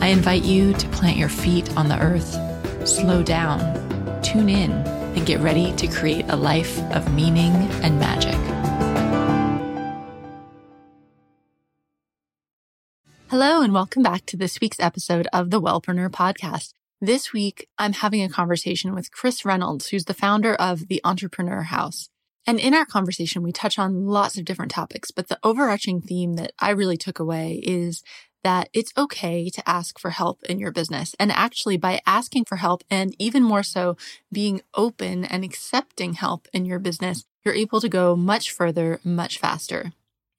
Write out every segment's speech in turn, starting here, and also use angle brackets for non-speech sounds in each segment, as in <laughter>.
I invite you to plant your feet on the earth, slow down, tune in, and get ready to create a life of meaning and magic. Hello, and welcome back to this week's episode of the Wellpreneur Podcast. This week, I'm having a conversation with Chris Reynolds, who's the founder of the Entrepreneur House. And in our conversation, we touch on lots of different topics, but the overarching theme that I really took away is that it's okay to ask for help in your business. And actually, by asking for help and even more so being open and accepting help in your business, you're able to go much further, much faster.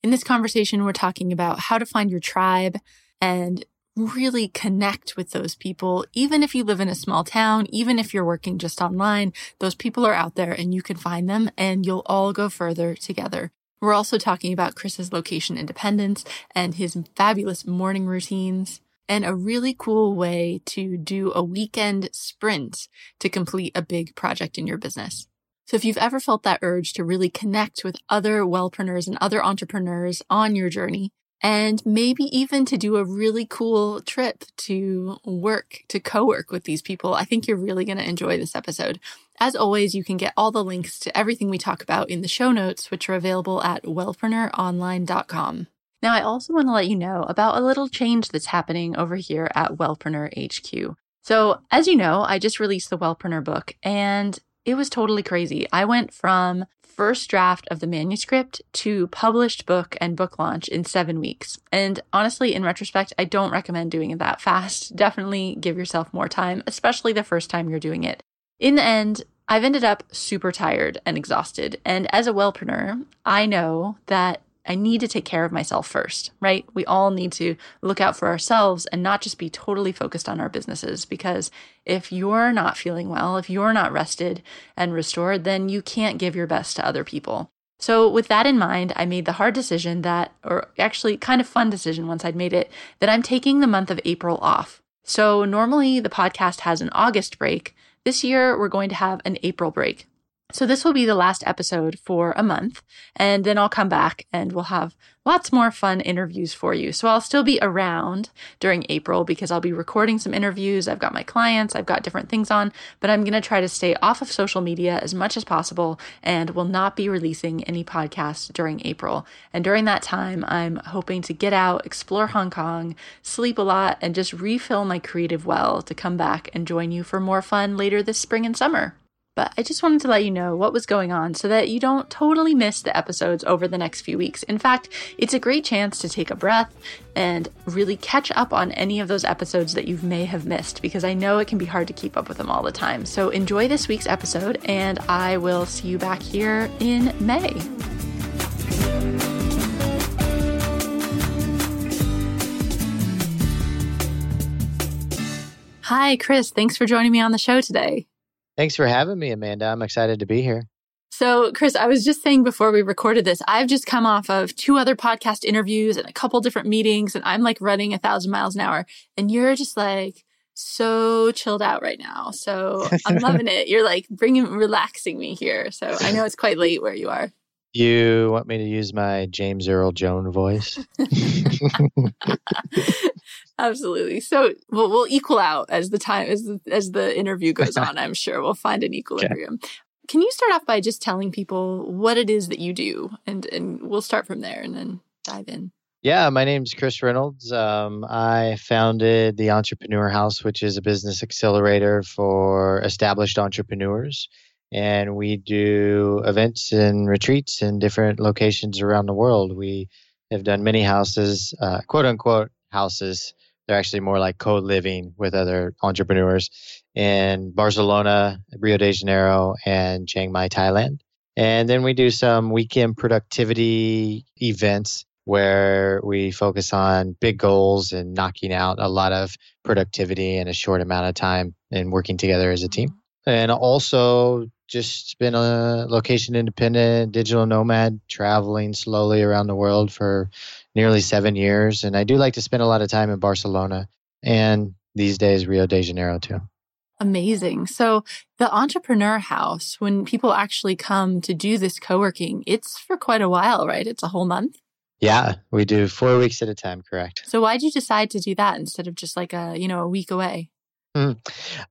In this conversation, we're talking about how to find your tribe and really connect with those people. Even if you live in a small town, even if you're working just online, those people are out there and you can find them and you'll all go further together. We're also talking about Chris's location independence and his fabulous morning routines and a really cool way to do a weekend sprint to complete a big project in your business. So if you've ever felt that urge to really connect with other wellpreneurs and other entrepreneurs on your journey, and maybe even to do a really cool trip to work, to co-work with these people. I think you're really going to enjoy this episode. As always, you can get all the links to everything we talk about in the show notes, which are available at wellpreneuronline.com. Now, I also want to let you know about a little change that's happening over here at Wellpreneur HQ. So, as you know, I just released the Wellpreneur book and it was totally crazy. I went from first draft of the manuscript to published book and book launch in seven weeks. And honestly, in retrospect, I don't recommend doing it that fast. <laughs> Definitely give yourself more time, especially the first time you're doing it. In the end, I've ended up super tired and exhausted. And as a wellpreneur, I know that I need to take care of myself first, right? We all need to look out for ourselves and not just be totally focused on our businesses because if you're not feeling well, if you're not rested and restored, then you can't give your best to other people. So, with that in mind, I made the hard decision that, or actually kind of fun decision once I'd made it, that I'm taking the month of April off. So, normally the podcast has an August break, this year, we're going to have an April break. So this will be the last episode for a month, and then I'll come back and we'll have lots more fun interviews for you. So I'll still be around during April because I'll be recording some interviews. I've got my clients, I've got different things on, but I'm going to try to stay off of social media as much as possible and will not be releasing any podcasts during April. And during that time, I'm hoping to get out, explore Hong Kong, sleep a lot, and just refill my creative well to come back and join you for more fun later this spring and summer. But I just wanted to let you know what was going on so that you don't totally miss the episodes over the next few weeks. In fact, it's a great chance to take a breath and really catch up on any of those episodes that you may have missed because I know it can be hard to keep up with them all the time. So enjoy this week's episode, and I will see you back here in May. Hi, Chris. Thanks for joining me on the show today. Thanks for having me, Amanda. I'm excited to be here. So, Chris, I was just saying before we recorded this, I've just come off of two other podcast interviews and a couple different meetings, and I'm like running a thousand miles an hour. And you're just like so chilled out right now. So I'm <laughs> loving it. You're like bringing, relaxing me here. So I know it's quite late where you are. You want me to use my James Earl Jones voice? <laughs> <laughs> Absolutely. So we'll, we'll equal out as the time as the, as the interview <laughs> goes on. I'm sure we'll find an equilibrium. Okay. Can you start off by just telling people what it is that you do, and and we'll start from there and then dive in. Yeah, my name is Chris Reynolds. Um, I founded the Entrepreneur House, which is a business accelerator for established entrepreneurs. And we do events and retreats in different locations around the world. We have done many houses, uh, quote unquote houses, they're actually more like co-living with other entrepreneurs in Barcelona, Rio de Janeiro, and Chiang Mai, Thailand. And then we do some weekend productivity events where we focus on big goals and knocking out a lot of productivity in a short amount of time and working together as a team. Mm-hmm. And also just been a location independent digital nomad traveling slowly around the world for nearly seven years. And I do like to spend a lot of time in Barcelona and these days Rio de Janeiro too. Amazing. So, the entrepreneur house, when people actually come to do this co working, it's for quite a while, right? It's a whole month. Yeah, we do four weeks at a time, correct. So, why did you decide to do that instead of just like a, you know, a week away? Mm.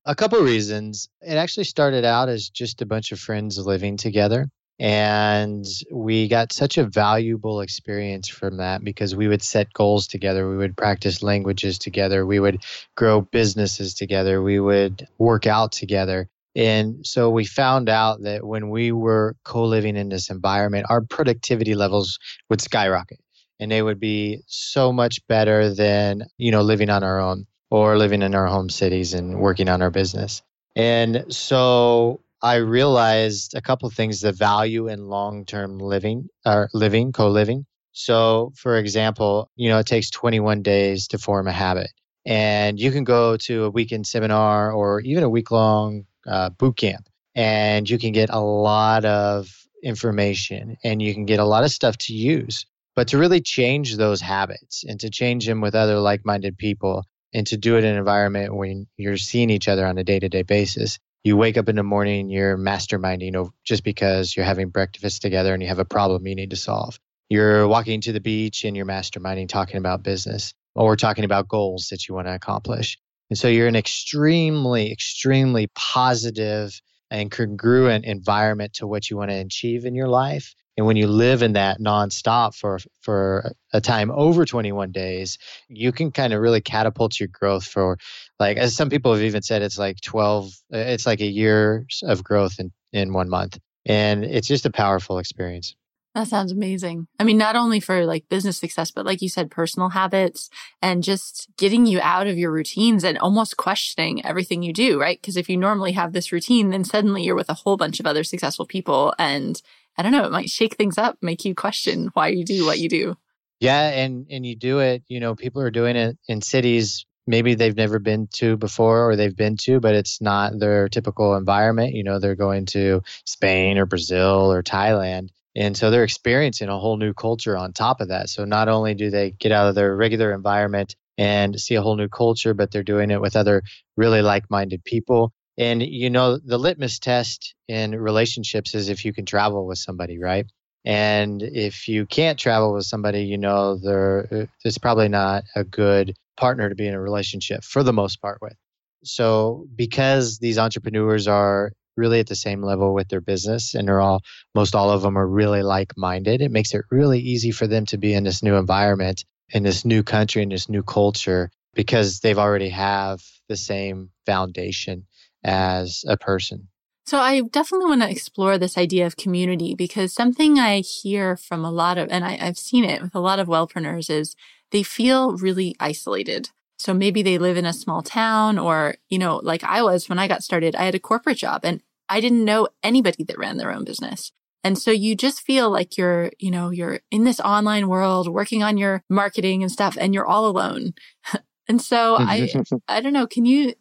A couple reasons. It actually started out as just a bunch of friends living together. And we got such a valuable experience from that because we would set goals together. We would practice languages together. We would grow businesses together. We would work out together. And so we found out that when we were co living in this environment, our productivity levels would skyrocket and they would be so much better than, you know, living on our own or living in our home cities and working on our business. And so I realized a couple things: the value in long-term living or living, co-living. So, for example, you know, it takes 21 days to form a habit, and you can go to a weekend seminar or even a week-long uh, boot camp, and you can get a lot of information and you can get a lot of stuff to use. But to really change those habits and to change them with other like-minded people, and to do it in an environment when you're seeing each other on a day-to-day basis you wake up in the morning, you're masterminding just because you're having breakfast together and you have a problem you need to solve. You're walking to the beach and you're masterminding, talking about business or talking about goals that you want to accomplish. And so you're in an extremely, extremely positive and congruent environment to what you want to achieve in your life. And when you live in that nonstop for for a time over 21 days, you can kind of really catapult your growth for like as some people have even said it's like 12 it's like a year of growth in in one month. And it's just a powerful experience. That sounds amazing. I mean, not only for like business success, but like you said, personal habits and just getting you out of your routines and almost questioning everything you do, right? Because if you normally have this routine, then suddenly you're with a whole bunch of other successful people and I don't know, it might shake things up, make you question why you do what you do. Yeah, and and you do it, you know, people are doing it in cities maybe they've never been to before or they've been to, but it's not their typical environment. You know, they're going to Spain or Brazil or Thailand. And so they're experiencing a whole new culture on top of that. So not only do they get out of their regular environment and see a whole new culture, but they're doing it with other really like minded people. And you know, the litmus test in relationships is if you can travel with somebody, right? And if you can't travel with somebody, you know, there uh, it's probably not a good partner to be in a relationship for the most part with. So because these entrepreneurs are really at the same level with their business and they're all most all of them are really like-minded, it makes it really easy for them to be in this new environment in this new country in this new culture because they've already have the same foundation as a person. So I definitely want to explore this idea of community because something I hear from a lot of, and I, have seen it with a lot of wellpreneurs is they feel really isolated. So maybe they live in a small town or, you know, like I was when I got started, I had a corporate job and I didn't know anybody that ran their own business. And so you just feel like you're, you know, you're in this online world working on your marketing and stuff and you're all alone. <laughs> and so I mm-hmm. <laughs> I don't know, can you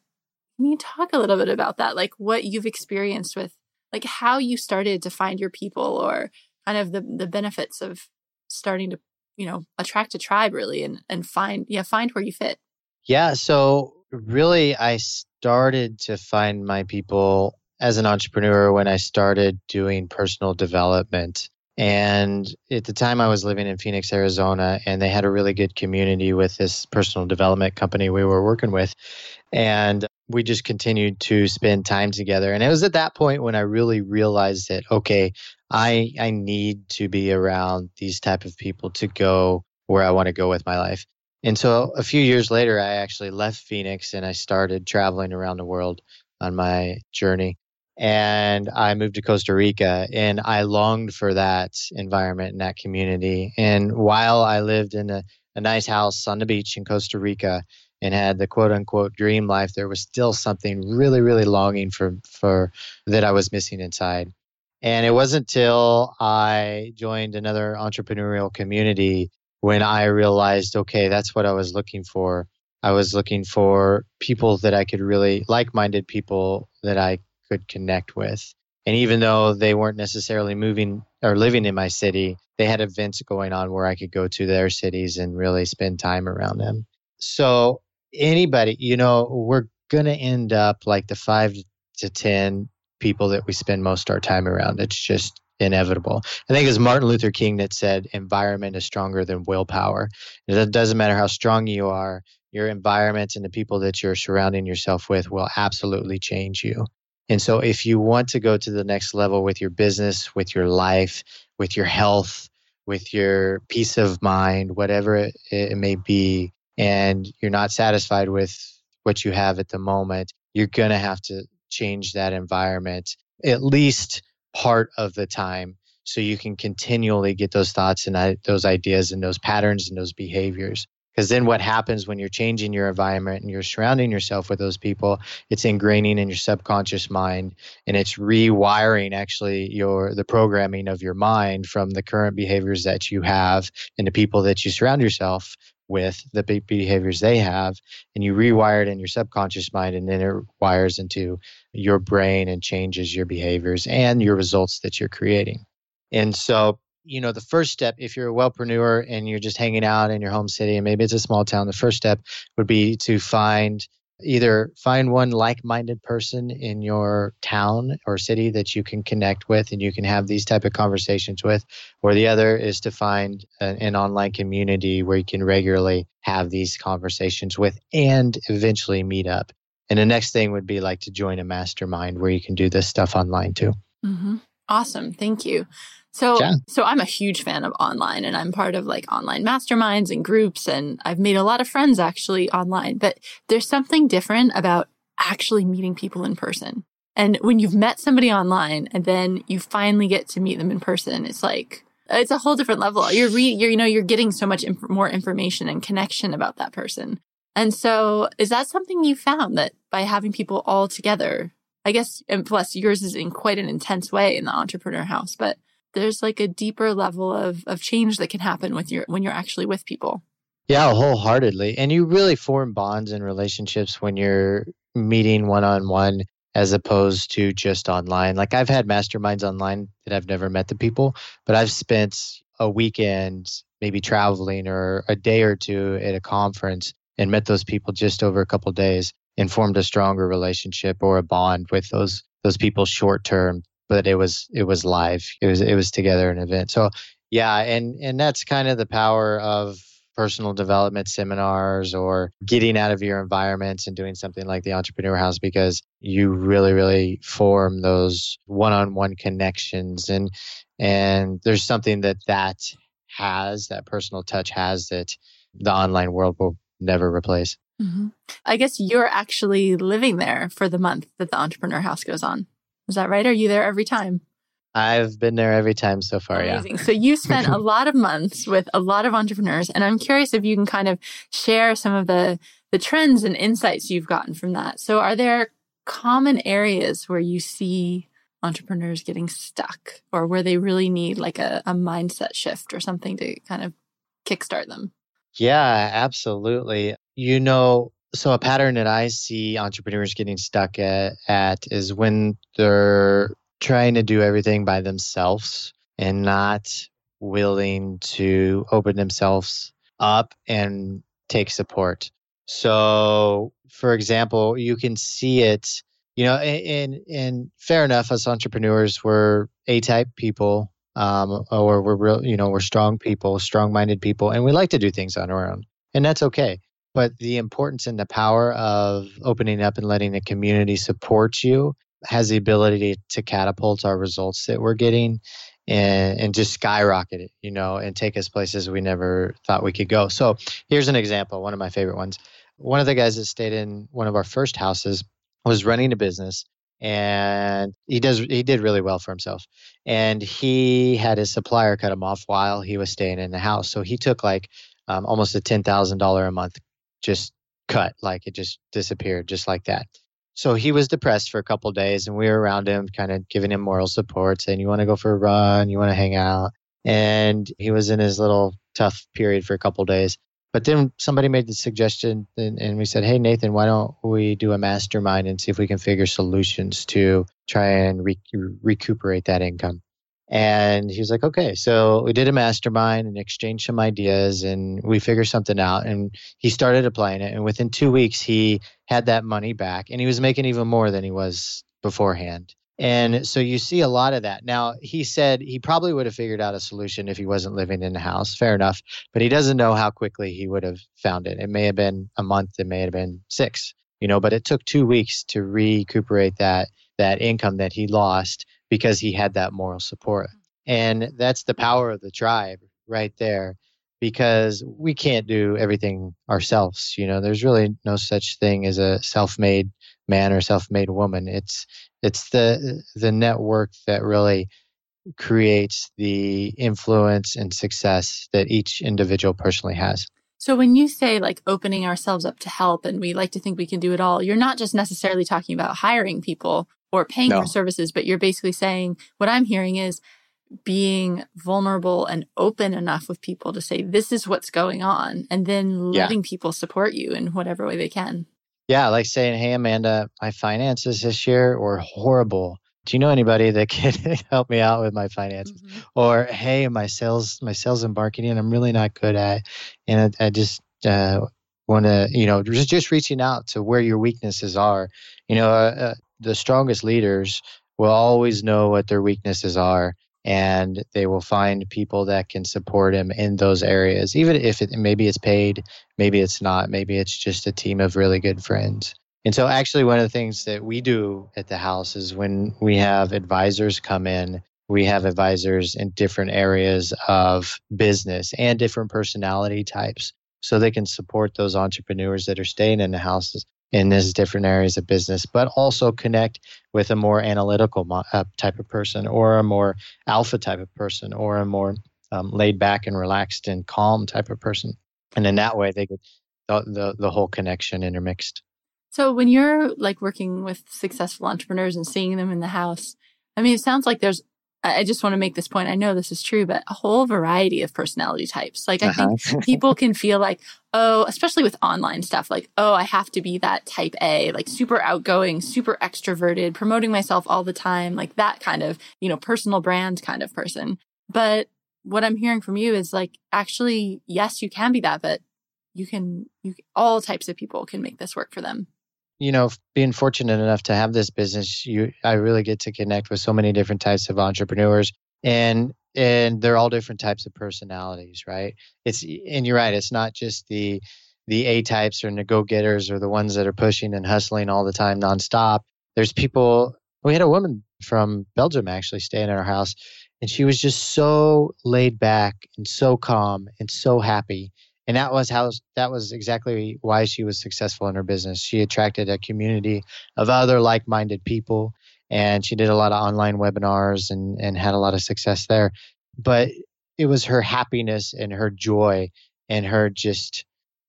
can you talk a little bit about that? Like what you've experienced with like how you started to find your people or kind of the the benefits of starting to, you know, attract a tribe really and and find yeah, find where you fit. Yeah, so really I started to find my people as an entrepreneur when I started doing personal development. And at the time, I was living in Phoenix, Arizona, and they had a really good community with this personal development company we were working with. And we just continued to spend time together. And it was at that point when I really realized that, okay, I, I need to be around these type of people to go where I want to go with my life. And so a few years later, I actually left Phoenix and I started traveling around the world on my journey. And I moved to Costa Rica and I longed for that environment and that community. And while I lived in a, a nice house on the beach in Costa Rica, and had the quote unquote dream life, there was still something really, really longing for, for that I was missing inside. And it wasn't until I joined another entrepreneurial community when I realized, okay, that's what I was looking for. I was looking for people that I could really like minded people that I could connect with. And even though they weren't necessarily moving or living in my city, they had events going on where I could go to their cities and really spend time around them. So, anybody, you know, we're going to end up like the five to 10 people that we spend most of our time around. It's just inevitable. I think it's Martin Luther King that said, environment is stronger than willpower. It doesn't matter how strong you are, your environment and the people that you're surrounding yourself with will absolutely change you. And so, if you want to go to the next level with your business, with your life, with your health, with your peace of mind, whatever it, it may be, and you're not satisfied with what you have at the moment, you're going to have to change that environment at least part of the time so you can continually get those thoughts and those ideas and those patterns and those behaviors. Because then what happens when you're changing your environment and you're surrounding yourself with those people it's ingraining in your subconscious mind and it's rewiring actually your the programming of your mind from the current behaviors that you have and the people that you surround yourself with the behaviors they have and you rewire it in your subconscious mind and then it wires into your brain and changes your behaviors and your results that you're creating. And so you know the first step if you're a wellpreneur and you're just hanging out in your home city and maybe it's a small town the first step would be to find either find one like-minded person in your town or city that you can connect with and you can have these type of conversations with or the other is to find an, an online community where you can regularly have these conversations with and eventually meet up. And the next thing would be like to join a mastermind where you can do this stuff online too. Mm-hmm. awesome. Thank you so, so I'm a huge fan of online and I'm part of like online masterminds and groups and I've made a lot of friends actually online, but there's something different about actually meeting people in person. And when you've met somebody online and then you finally get to meet them in person, it's like, it's a whole different level. You're, re, you're you know, you're getting so much imp- more information and connection about that person. And so is that something you found that by having people all together, I guess, and plus yours is in quite an intense way in the entrepreneur house, but there's like a deeper level of of change that can happen with your when you're actually with people. Yeah, wholeheartedly. And you really form bonds and relationships when you're meeting one on one as opposed to just online. Like I've had masterminds online that I've never met the people, but I've spent a weekend maybe traveling or a day or two at a conference and met those people just over a couple days and formed a stronger relationship or a bond with those those people short term but it was it was live. It was it was together an event. So yeah, and and that's kind of the power of personal development seminars or getting out of your environments and doing something like the entrepreneur house because you really really form those one-on-one connections and and there's something that that has that personal touch has that the online world will never replace mm-hmm. i guess you're actually living there for the month that the entrepreneur house goes on is that right? Are you there every time? I've been there every time so far, Amazing. yeah. So you spent a <laughs> lot of months with a lot of entrepreneurs, and I'm curious if you can kind of share some of the the trends and insights you've gotten from that. So are there common areas where you see entrepreneurs getting stuck or where they really need like a, a mindset shift or something to kind of kickstart them? Yeah, absolutely. You know, so a pattern that I see entrepreneurs getting stuck at, at is when they're trying to do everything by themselves and not willing to open themselves up and take support. So, for example, you can see it, you know, and and fair enough, us entrepreneurs, we're A-type people, um, or we're real, you know, we're strong people, strong-minded people, and we like to do things on our own, and that's okay but the importance and the power of opening up and letting the community support you has the ability to catapult our results that we're getting and, and just skyrocket it, you know, and take us places we never thought we could go. So here's an example, one of my favorite ones. One of the guys that stayed in one of our first houses was running a business and he does he did really well for himself and he had his supplier cut him off while he was staying in the house so he took like um, almost a $10000 a month just cut, like it just disappeared, just like that. So he was depressed for a couple days, and we were around him, kind of giving him moral support, saying, "You want to go for a run? You want to hang out?" And he was in his little tough period for a couple days. But then somebody made the suggestion, and, and, we said, "Hey Nathan, why don't we do a mastermind and see if we can figure solutions to try and re- recuperate that income?" And he was like, "Okay." So we did a mastermind and exchanged some ideas, and we figured something out. And he started applying it, and within two weeks, he had that money back, and he was making even more than he was beforehand. And so you see a lot of that. Now, he said he probably would have figured out a solution if he wasn't living in the house. Fair enough. But he doesn't know how quickly he would have found it. It may have been a month, it may have been six, you know, but it took two weeks to recuperate that that income that he lost because he had that moral support. Mm. And that's the power of the tribe right there because we can't do everything ourselves. You know, there's really no such thing as a self-made man or self-made woman. It's it's the the network that really creates the influence and success that each individual personally has. So when you say like opening ourselves up to help and we like to think we can do it all, you're not just necessarily talking about hiring people or paying no. for services, but you're basically saying what I'm hearing is being vulnerable and open enough with people to say this is what's going on and then letting yeah. people support you in whatever way they can. Yeah, like saying, "Hey, Amanda, my finances this year were horrible. Do you know anybody that <laughs> can help me out with my finances?" Mm-hmm. Or, "Hey, my sales, my sales and marketing, I'm really not good at, and I, I just uh, want to, you know, just just reaching out to where your weaknesses are. You know, uh, uh, the strongest leaders will always know what their weaknesses are." and they will find people that can support him in those areas even if it maybe it's paid maybe it's not maybe it's just a team of really good friends and so actually one of the things that we do at the house is when we have advisors come in we have advisors in different areas of business and different personality types so they can support those entrepreneurs that are staying in the houses in these different areas of business, but also connect with a more analytical uh, type of person or a more alpha type of person or a more um, laid back and relaxed and calm type of person. And in that way, they get the, the, the whole connection intermixed. So when you're like working with successful entrepreneurs and seeing them in the house, I mean, it sounds like there's I just want to make this point. I know this is true, but a whole variety of personality types. Like, I uh-huh. think <laughs> people can feel like, oh, especially with online stuff, like, oh, I have to be that type A, like super outgoing, super extroverted, promoting myself all the time, like that kind of, you know, personal brand kind of person. But what I'm hearing from you is like, actually, yes, you can be that, but you can, you, all types of people can make this work for them you know, being fortunate enough to have this business, you I really get to connect with so many different types of entrepreneurs and and they're all different types of personalities, right? It's and you're right, it's not just the the A types or the go getters or the ones that are pushing and hustling all the time nonstop. There's people we had a woman from Belgium actually staying at our house and she was just so laid back and so calm and so happy and that was how that was exactly why she was successful in her business. She attracted a community of other like-minded people and she did a lot of online webinars and and had a lot of success there. But it was her happiness and her joy and her just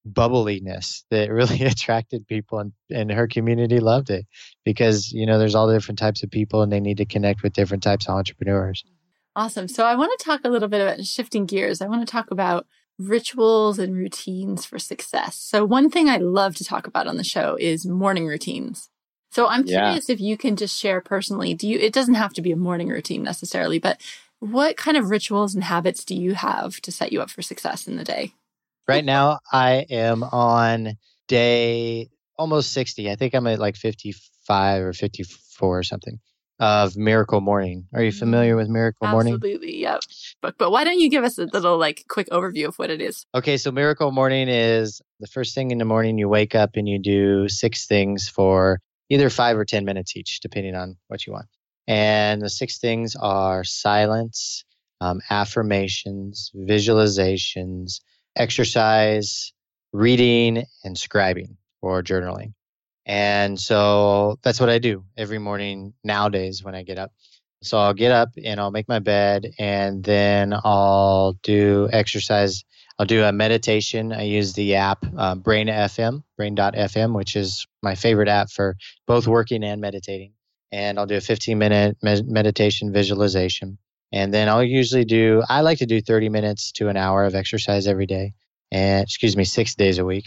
bubbliness that <laughs> really attracted people and, and her community loved it. Because you know there's all the different types of people and they need to connect with different types of entrepreneurs. Awesome. So i want to talk a little bit about shifting gears i want to talk about rituals and routines for success. So, one thing I love to talk about on the show is morning routines. So, I'm curious yeah. if you can just share personally, do you, it doesn't have to be a morning routine necessarily, but what kind of rituals and habits do you have to set you up for success in the day? Right now, I am on day almost 60. I think I'm at like 55 or 54 or something of Miracle Morning. Are you familiar mm-hmm. with Miracle Absolutely, Morning? Absolutely, yep. But but why don't you give us a little like quick overview of what it is? Okay, so Miracle Morning is the first thing in the morning you wake up and you do six things for either 5 or 10 minutes each depending on what you want. And the six things are silence, um, affirmations, visualizations, exercise, reading, and scribing or journaling. And so that's what I do every morning nowadays when I get up. So I'll get up and I'll make my bed and then I'll do exercise. I'll do a meditation. I use the app uh, Brain FM, Brain.fm, which is my favorite app for both working and meditating. And I'll do a 15 minute med- meditation visualization. And then I'll usually do, I like to do 30 minutes to an hour of exercise every day. And excuse me, six days a week.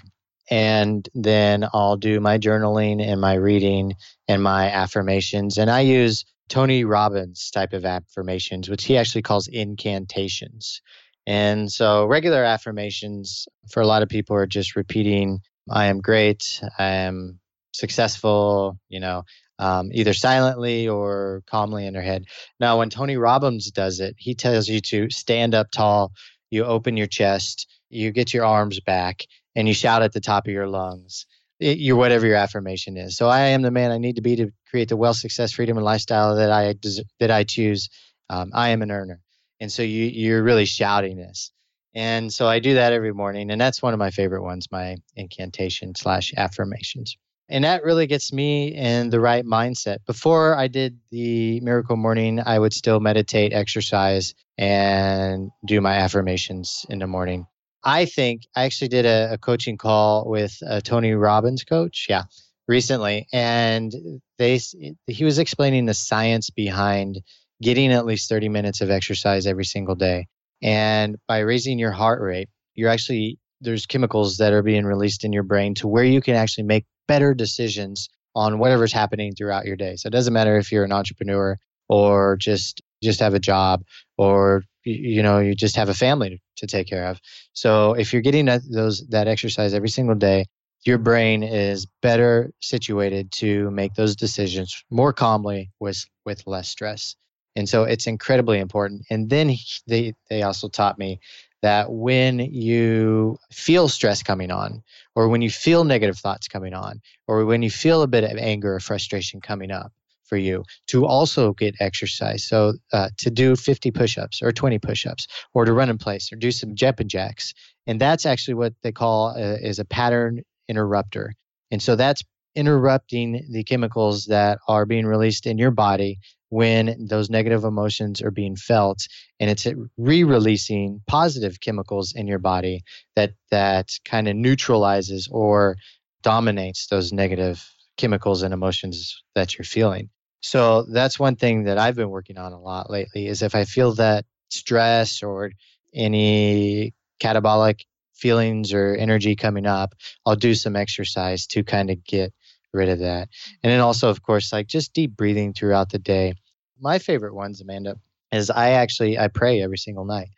And then I'll do my journaling and my reading and my affirmations. And I use Tony Robbins type of affirmations, which he actually calls incantations. And so regular affirmations for a lot of people are just repeating, I am great, I am successful, you know, um, either silently or calmly in their head. Now, when Tony Robbins does it, he tells you to stand up tall, you open your chest, you get your arms back, and you shout at the top of your lungs. Your whatever your affirmation is. So I am the man I need to be to create the wealth, success, freedom, and lifestyle that I des- that I choose. Um, I am an earner, and so you you're really shouting this. And so I do that every morning, and that's one of my favorite ones, my incantation slash affirmations and that really gets me in the right mindset. Before I did the miracle morning, I would still meditate, exercise, and do my affirmations in the morning. I think I actually did a, a coaching call with a Tony Robbins coach, yeah, recently, and they he was explaining the science behind getting at least 30 minutes of exercise every single day. And by raising your heart rate, you're actually there's chemicals that are being released in your brain to where you can actually make better decisions on whatever's happening throughout your day. So it doesn't matter if you're an entrepreneur or just just have a job or you know you just have a family to take care of. So if you're getting that, those that exercise every single day, your brain is better situated to make those decisions more calmly with with less stress. And so it's incredibly important. And then they they also taught me that when you feel stress coming on, or when you feel negative thoughts coming on, or when you feel a bit of anger or frustration coming up for you, to also get exercise. So uh, to do 50 push ups or 20 push ups, or to run in place, or do some jumping jacks. And that's actually what they call uh, is a pattern interrupter. And so that's interrupting the chemicals that are being released in your body when those negative emotions are being felt and it's re-releasing positive chemicals in your body that that kind of neutralizes or dominates those negative chemicals and emotions that you're feeling so that's one thing that i've been working on a lot lately is if i feel that stress or any catabolic feelings or energy coming up i'll do some exercise to kind of get rid of that. And then also, of course, like just deep breathing throughout the day. My favorite ones, Amanda, is I actually I pray every single night,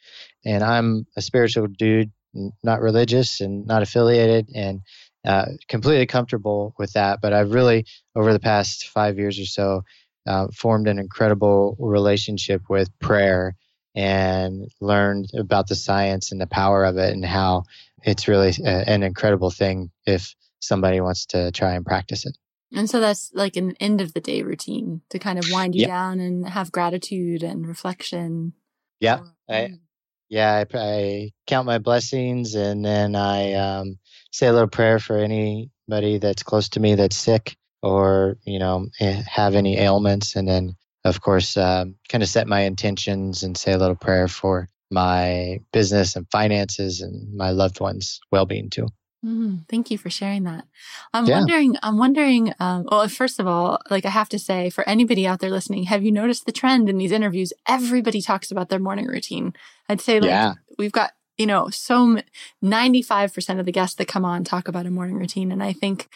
and I'm a spiritual dude, not religious and not affiliated, and uh, completely comfortable with that. But I've really, over the past five years or so, uh, formed an incredible relationship with prayer and learned about the science and the power of it and how it's really a, an incredible thing if somebody wants to try and practice it. And so that's like an end of the day routine to kind of wind you yep. down and have gratitude and reflection. Yeah. I, mm. yeah. I, I, count my blessings and then I um, say a little prayer for anybody that's close to me that's sick or, you know, eh, have any ailments. And then, of course, um, kind of set my intentions and say a little prayer for my business and finances and my loved ones' well being too. Mm, thank you for sharing that. I'm yeah. wondering, I'm wondering, um, well, first of all, like I have to say for anybody out there listening, have you noticed the trend in these interviews? Everybody talks about their morning routine. I'd say like yeah. we've got, you know, so 95% of the guests that come on talk about a morning routine. And I think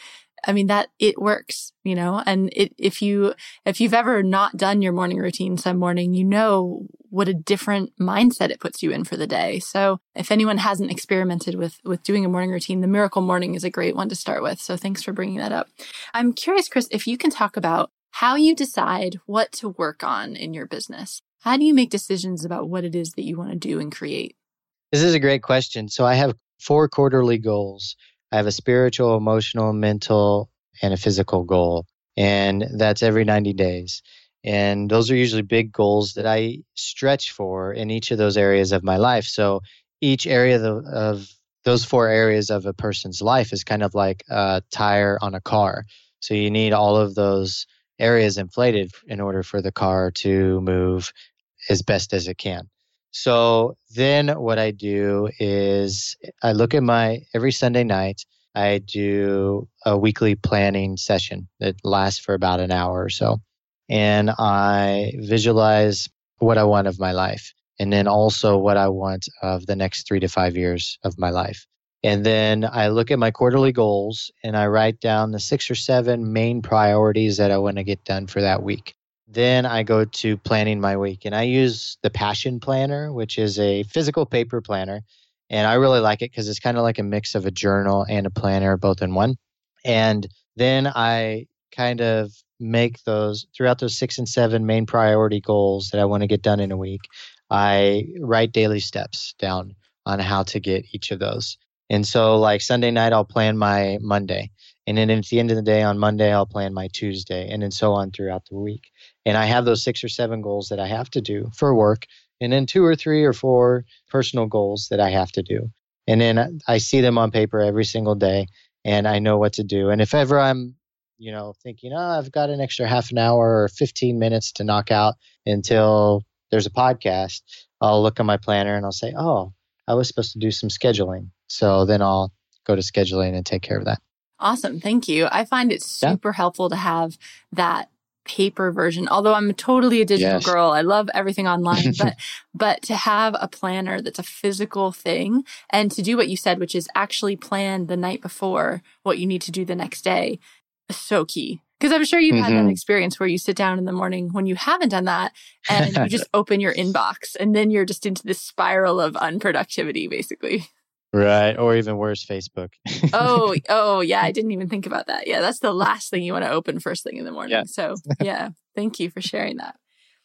I mean, that it works, you know, and it, if you, if you've ever not done your morning routine some morning, you know what a different mindset it puts you in for the day. So if anyone hasn't experimented with, with doing a morning routine, the miracle morning is a great one to start with. So thanks for bringing that up. I'm curious, Chris, if you can talk about how you decide what to work on in your business. How do you make decisions about what it is that you want to do and create? This is a great question. So I have four quarterly goals. I have a spiritual, emotional, mental, and a physical goal. And that's every 90 days. And those are usually big goals that I stretch for in each of those areas of my life. So each area of, of those four areas of a person's life is kind of like a tire on a car. So you need all of those areas inflated in order for the car to move as best as it can. So then what I do is I look at my every Sunday night, I do a weekly planning session that lasts for about an hour or so. And I visualize what I want of my life. And then also what I want of the next three to five years of my life. And then I look at my quarterly goals and I write down the six or seven main priorities that I want to get done for that week. Then I go to planning my week and I use the Passion Planner, which is a physical paper planner. And I really like it because it's kind of like a mix of a journal and a planner both in one. And then I kind of make those throughout those six and seven main priority goals that I want to get done in a week. I write daily steps down on how to get each of those. And so, like Sunday night, I'll plan my Monday. And then at the end of the day on Monday, I'll plan my Tuesday, and then so on throughout the week. And I have those six or seven goals that I have to do for work, and then two or three or four personal goals that I have to do. And then I see them on paper every single day, and I know what to do. And if ever I'm, you know, thinking, oh, I've got an extra half an hour or 15 minutes to knock out until there's a podcast, I'll look at my planner and I'll say, oh, I was supposed to do some scheduling. So then I'll go to scheduling and take care of that. Awesome. Thank you. I find it super yeah. helpful to have that paper version. Although I'm totally a digital yes. girl, I love everything online, <laughs> but but to have a planner that's a physical thing and to do what you said, which is actually plan the night before what you need to do the next day, is so key. Because I'm sure you've mm-hmm. had that mm-hmm. experience where you sit down in the morning when you haven't done that and you <laughs> just open your inbox and then you're just into this spiral of unproductivity, basically. Right. Or even worse, Facebook. oh, <laughs> oh, yeah. I didn't even think about that. Yeah. That's the last thing you want to open first thing in the morning. Yeah. So, <laughs> yeah. Thank you for sharing that.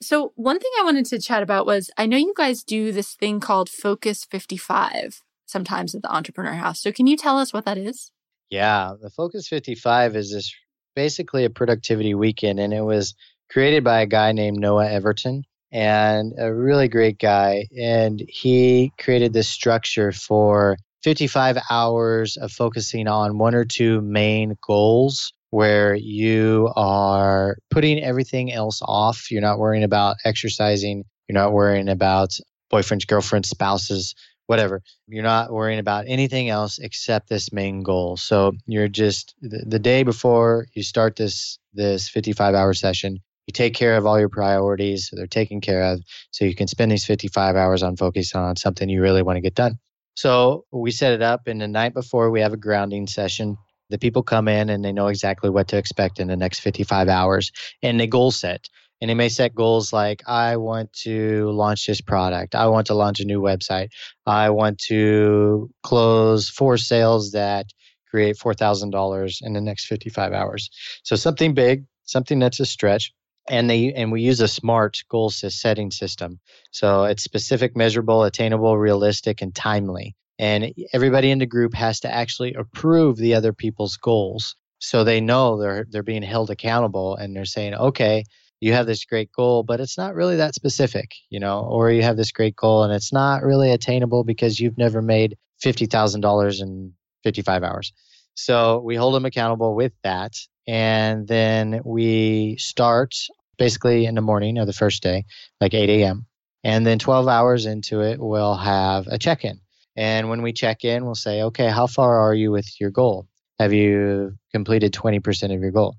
So, one thing I wanted to chat about was I know you guys do this thing called Focus 55 sometimes at the Entrepreneur House. So, can you tell us what that is? Yeah. The Focus 55 is this basically a productivity weekend, and it was created by a guy named Noah Everton and a really great guy. And he created this structure for 55 hours of focusing on one or two main goals where you are putting everything else off. You're not worrying about exercising. You're not worrying about boyfriends, girlfriends, spouses, whatever. You're not worrying about anything else except this main goal. So you're just the, the day before you start this this 55 hour session, you take care of all your priorities so they're taken care of so you can spend these 55 hours on focusing on something you really want to get done. So we set it up and the night before we have a grounding session the people come in and they know exactly what to expect in the next 55 hours and they goal set. And they may set goals like i want to launch this product. I want to launch a new website. I want to close four sales that create $4000 in the next 55 hours. So something big something that's a stretch and they and we use a smart goal setting system. So it's specific measurable attainable realistic and timely. And everybody in the group has to actually approve the other people's goals so they know they're they're being held accountable and they're saying okay you have this great goal but it's not really that specific you know or you have this great goal and it's not really attainable because you've never made $50,000 in 55 hours. So we hold them accountable with that and then we start basically in the morning of the first day, like 8 a.m. And then 12 hours into it, we'll have a check in. And when we check in, we'll say, okay, how far are you with your goal? Have you completed 20% of your goal?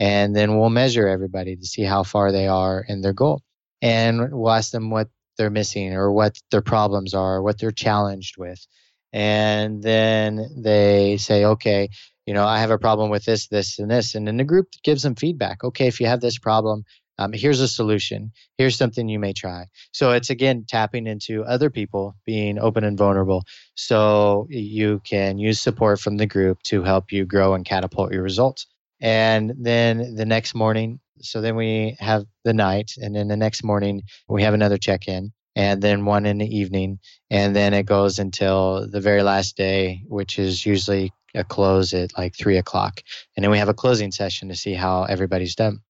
And then we'll measure everybody to see how far they are in their goal. And we'll ask them what they're missing or what their problems are, what they're challenged with. And then they say, okay, you know, I have a problem with this, this, and this. And then the group gives them feedback. Okay, if you have this problem, um, here's a solution. Here's something you may try. So it's again tapping into other people being open and vulnerable so you can use support from the group to help you grow and catapult your results. And then the next morning, so then we have the night, and then the next morning we have another check in, and then one in the evening, and then it goes until the very last day, which is usually a close at like three o'clock. And then we have a closing session to see how everybody's done.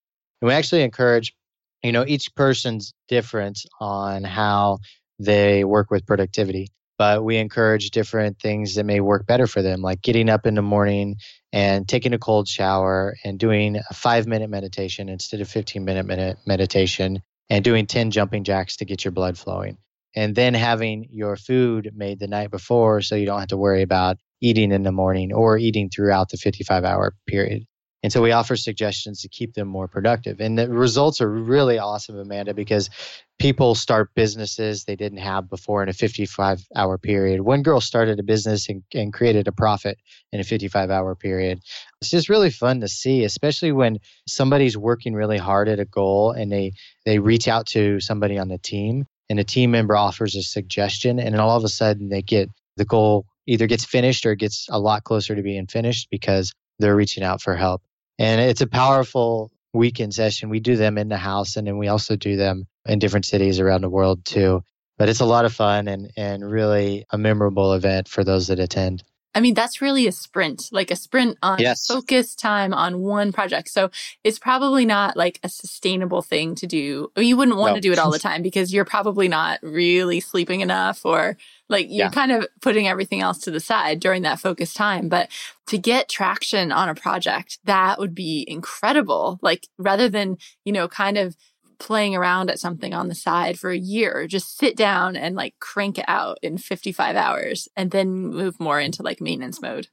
And we actually encourage, you know, each person's different on how they work with productivity, but we encourage different things that may work better for them, like getting up in the morning and taking a cold shower and doing a five minute meditation instead of 15 minute, minute meditation and doing 10 jumping jacks to get your blood flowing. And then having your food made the night before so you don't have to worry about eating in the morning or eating throughout the 55 hour period. And so we offer suggestions to keep them more productive. And the results are really awesome, Amanda, because people start businesses they didn't have before in a 55 hour period. One girl started a business and, and created a profit in a 55 hour period. It's just really fun to see, especially when somebody's working really hard at a goal and they, they reach out to somebody on the team and a team member offers a suggestion and all of a sudden they get the goal either gets finished or gets a lot closer to being finished because they're reaching out for help. And it's a powerful weekend session. We do them in the house and then we also do them in different cities around the world too. But it's a lot of fun and, and really a memorable event for those that attend. I mean, that's really a sprint, like a sprint on yes. focus time on one project. So it's probably not like a sustainable thing to do. You wouldn't want no. to do it all the <laughs> time because you're probably not really sleeping enough or like you're yeah. kind of putting everything else to the side during that focus time. But to get traction on a project, that would be incredible. Like rather than, you know, kind of playing around at something on the side for a year. Just sit down and like crank it out in 55 hours and then move more into like maintenance mode.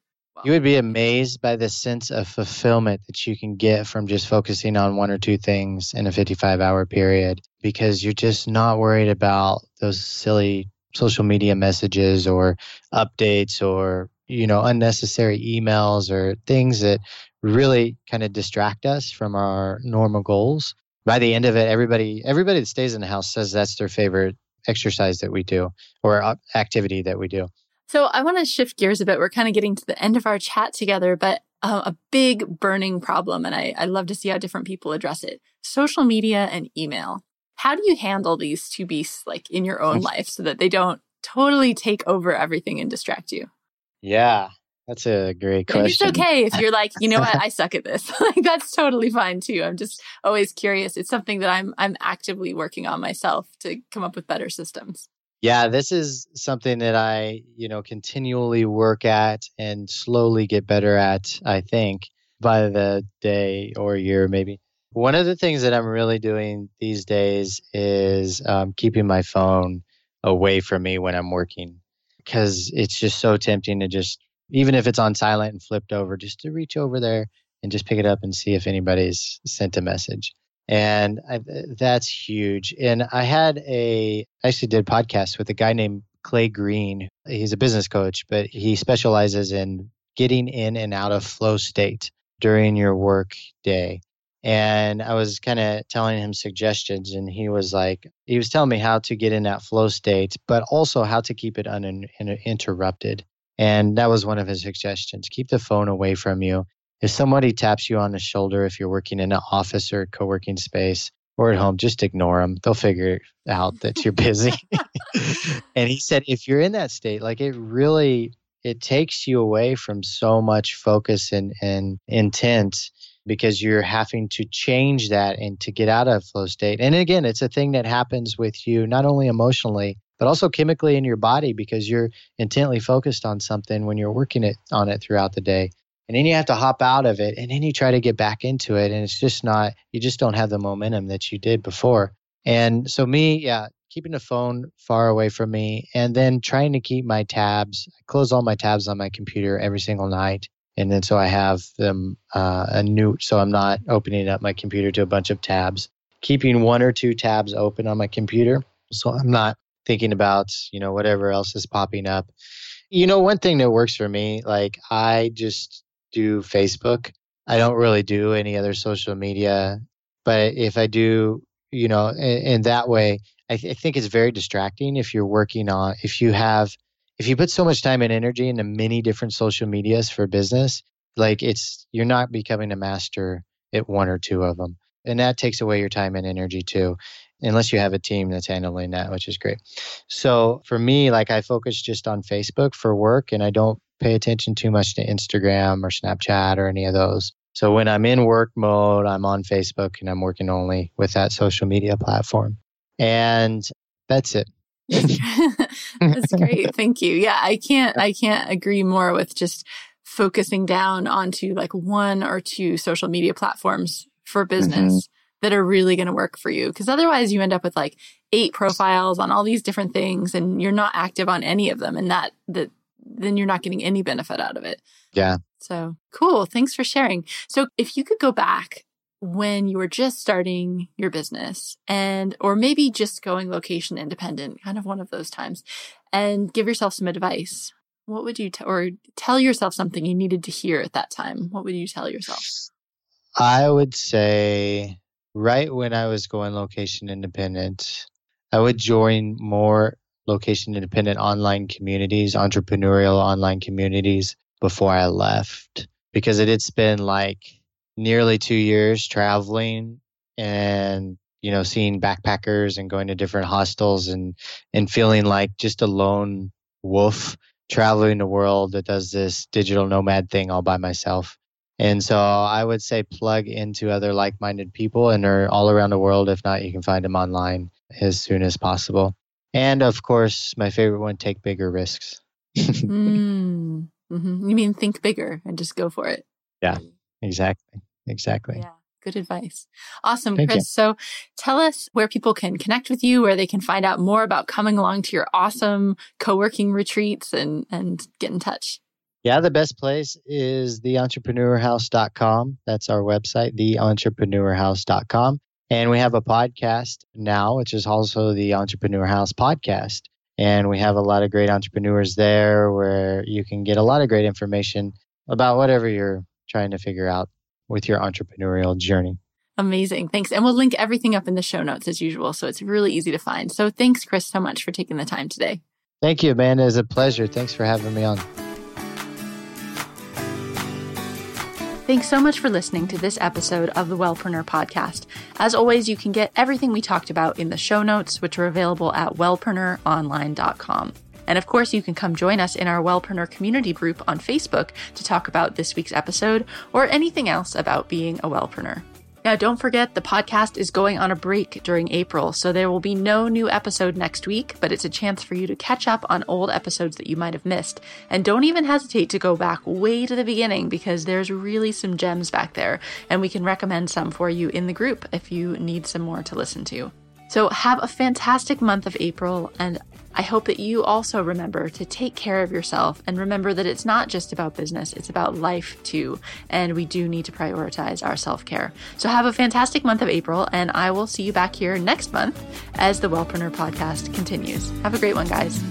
You would be amazed by the sense of fulfillment that you can get from just focusing on one or two things in a 55 hour period because you're just not worried about those silly social media messages or updates or you know unnecessary emails or things that really kind of distract us from our normal goals by the end of it, everybody everybody that stays in the house says that's their favorite exercise that we do or activity that we do. So I want to shift gears a bit. We're kind of getting to the end of our chat together, but uh, a big burning problem, and I, I love to see how different people address it: social media and email. How do you handle these two beasts like in your own life so that they don't totally take over everything and distract you? Yeah, that's a great question. it's okay if <laughs> you're like, you know what, <laughs> I suck at this. <laughs> like that's totally fine too. I'm just always curious. It's something that I'm I'm actively working on myself to come up with better systems. Yeah, this is something that I, you know, continually work at and slowly get better at, I think, by the day or year maybe. One of the things that I'm really doing these days is um, keeping my phone away from me when I'm working because it's just so tempting to just even if it's on silent and flipped over, just to reach over there and just pick it up and see if anybody's sent a message. And I, that's huge. And I had a, I actually did podcast with a guy named Clay Green. He's a business coach, but he specializes in getting in and out of flow state during your work day. And I was kind of telling him suggestions, and he was like, he was telling me how to get in that flow state, but also how to keep it uninterrupted. And that was one of his suggestions. Keep the phone away from you. If somebody taps you on the shoulder, if you're working in an office or co working space or at home, just ignore them. They'll figure out that you're busy. <laughs> and he said, if you're in that state, like it really, it takes you away from so much focus and, and intent because you're having to change that and to get out of flow state. And again, it's a thing that happens with you, not only emotionally, but also chemically in your body because you're intently focused on something when you're working it on it throughout the day. And then you have to hop out of it and then you try to get back into it and it's just not you just don't have the momentum that you did before. And so me, yeah, keeping the phone far away from me and then trying to keep my tabs. I close all my tabs on my computer every single night. And then so I have them uh, a new so I'm not opening up my computer to a bunch of tabs. Keeping one or two tabs open on my computer so I'm not thinking about, you know, whatever else is popping up. You know, one thing that works for me, like I just do Facebook. I don't really do any other social media, but if I do, you know, in, in that way, I, th- I think it's very distracting if you're working on, if you have, if you put so much time and energy into many different social medias for business, like it's, you're not becoming a master at one or two of them. And that takes away your time and energy too unless you have a team that's handling that, which is great. So for me, like I focus just on Facebook for work and I don't pay attention too much to Instagram or Snapchat or any of those. So when I'm in work mode, I'm on Facebook and I'm working only with that social media platform. And that's it. <laughs> that's great. Thank you. Yeah, I can't I can't agree more with just focusing down onto like one or two social media platforms for business. Mm-hmm that are really going to work for you. Because otherwise, you end up with like eight profiles on all these different things, and you're not active on any of them, and that that then you're not getting any benefit out of it. Yeah, So cool. Thanks for sharing. So if you could go back when you were just starting your business and, or maybe just going location independent, kind of one of those times, and give yourself some advice, what would you, t- or tell yourself something you needed to hear at that time? What would you tell yourself? I would say right when I was going location independent, I would join more location independent online communities, entrepreneurial online communities before I left because it had been like nearly two years traveling and you know seeing backpackers and going to different hostels and and feeling like just a lone wolf traveling the world that does this digital nomad thing all by myself and so i would say plug into other like-minded people and they're all around the world if not you can find them online as soon as possible and of course my favorite one take bigger risks mm. <laughs> Mm-hmm. You mean think bigger and just go for it. Yeah, exactly. Exactly. Yeah. Good advice. Awesome, Thank Chris. You. So tell us where people can connect with you, where they can find out more about coming along to your awesome co-working retreats and, and get in touch. Yeah, the best place is theentrepreneurhouse.com. That's our website, theentrepreneurhouse.com. And we have a podcast now, which is also the Entrepreneur House podcast. And we have a lot of great entrepreneurs there where you can get a lot of great information about whatever you're trying to figure out with your entrepreneurial journey. Amazing. Thanks. And we'll link everything up in the show notes as usual. So it's really easy to find. So thanks, Chris, so much for taking the time today. Thank you, Amanda. It's a pleasure. Thanks for having me on. Thanks so much for listening to this episode of the Wellpreneur podcast. As always, you can get everything we talked about in the show notes, which are available at wellpreneuronline.com. And of course, you can come join us in our Wellpreneur community group on Facebook to talk about this week's episode or anything else about being a wellpreneur. Now, don't forget the podcast is going on a break during April, so there will be no new episode next week, but it's a chance for you to catch up on old episodes that you might have missed. And don't even hesitate to go back way to the beginning because there's really some gems back there, and we can recommend some for you in the group if you need some more to listen to. So, have a fantastic month of April, and I hope that you also remember to take care of yourself and remember that it's not just about business, it's about life too. And we do need to prioritize our self care. So have a fantastic month of April, and I will see you back here next month as the Wellpreneur podcast continues. Have a great one, guys.